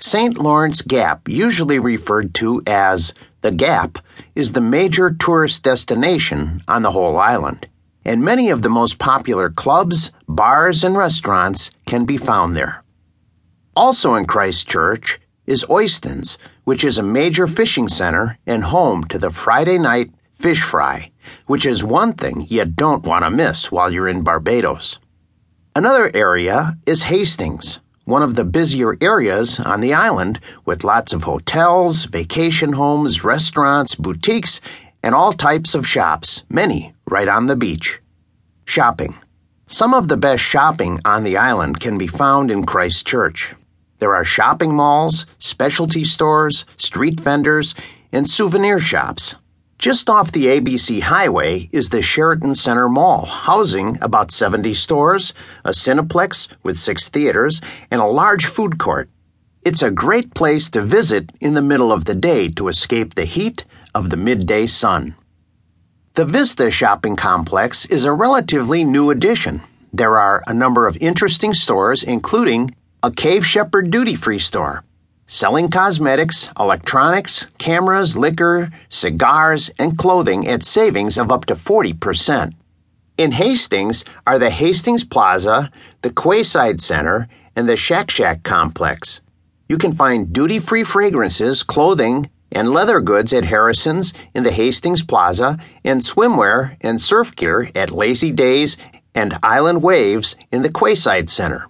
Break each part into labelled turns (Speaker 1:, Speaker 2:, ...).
Speaker 1: St. Lawrence Gap, usually referred to as the Gap, is the major tourist destination on the whole island, and many of the most popular clubs, bars, and restaurants can be found there. Also in Christ Church is Oistins, which is a major fishing center and home to the Friday night fish fry, which is one thing you don't want to miss while you're in Barbados. Another area is Hastings one of the busier areas on the island with lots of hotels, vacation homes, restaurants, boutiques, and all types of shops, many right on the beach. Shopping. Some of the best shopping on the island can be found in Christ Church. There are shopping malls, specialty stores, street vendors, and souvenir shops. Just off the ABC Highway is the Sheraton Center Mall, housing about 70 stores, a Cineplex with six theaters, and a large food court. It's a great place to visit in the middle of the day to escape the heat of the midday sun. The Vista Shopping Complex is a relatively new addition. There are a number of interesting stores, including a Cave Shepherd duty free store selling cosmetics, electronics, cameras, liquor, cigars, and clothing at savings of up to 40%. In Hastings are the Hastings Plaza, the Quayside Center, and the Shack Shack complex. You can find duty free fragrances, clothing, and leather goods at Harrison's in the Hastings Plaza, and swimwear and surf gear at Lazy Days and Island Waves in the Quayside Center.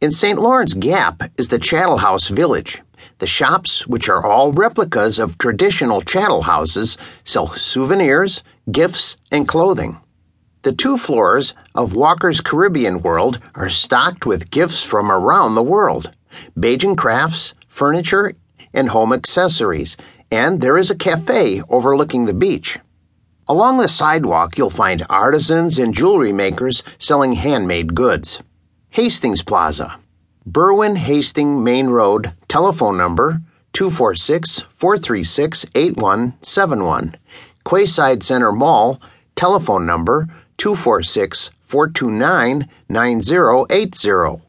Speaker 1: In St. Lawrence Gap is the Chattel House Village. The shops, which are all replicas of traditional chattel houses, sell souvenirs, gifts, and clothing. The two floors of Walker's Caribbean World are stocked with gifts from around the world Bajan crafts, furniture, and home accessories, and there is a cafe overlooking the beach. Along the sidewalk, you'll find artisans and jewelry makers selling handmade goods. Hastings Plaza. Berwyn Hastings Main Road, telephone number 246 436 8171. Quayside Center Mall, telephone number 246 429 9080.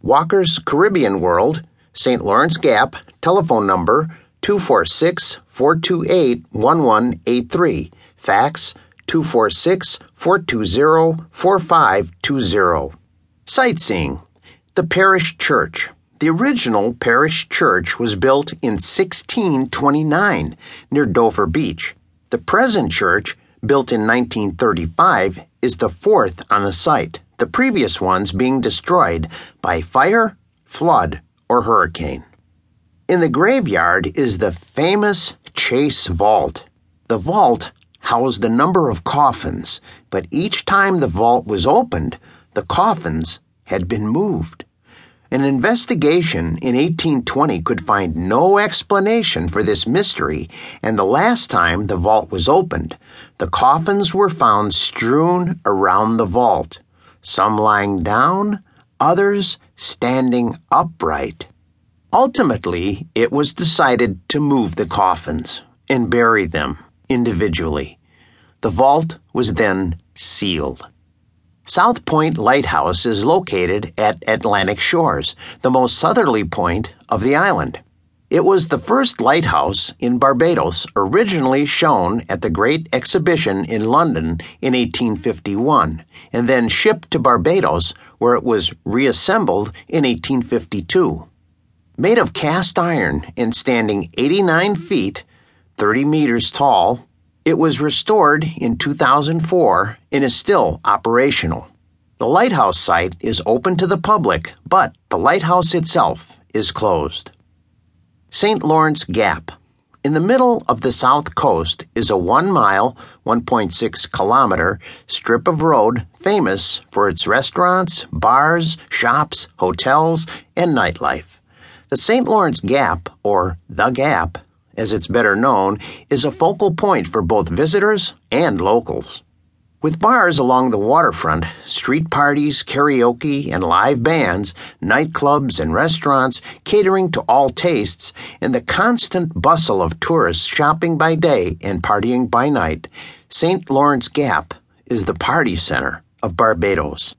Speaker 1: Walker's Caribbean World, St. Lawrence Gap, telephone number 246 428 1183. Fax 246 420 4520. Sightseeing. The parish church. The original parish church was built in 1629 near Dover Beach. The present church, built in 1935, is the fourth on the site, the previous ones being destroyed by fire, flood, or hurricane. In the graveyard is the famous Chase Vault. The vault housed a number of coffins, but each time the vault was opened, the coffins had been moved. An investigation in 1820 could find no explanation for this mystery, and the last time the vault was opened, the coffins were found strewn around the vault, some lying down, others standing upright. Ultimately, it was decided to move the coffins and bury them individually. The vault was then sealed. South Point Lighthouse is located at Atlantic Shores, the most southerly point of the island. It was the first lighthouse in Barbados, originally shown at the Great Exhibition in London in 1851, and then shipped to Barbados, where it was reassembled in 1852. Made of cast iron and standing 89 feet, 30 meters tall, it was restored in 2004 and is still operational. The lighthouse site is open to the public, but the lighthouse itself is closed. St. Lawrence Gap. In the middle of the south coast is a one mile, 1.6 kilometer strip of road famous for its restaurants, bars, shops, hotels, and nightlife. The St. Lawrence Gap, or The Gap, as it's better known, is a focal point for both visitors and locals. With bars along the waterfront, street parties, karaoke, and live bands, nightclubs and restaurants catering to all tastes, and the constant bustle of tourists shopping by day and partying by night, St. Lawrence Gap is the party center of Barbados.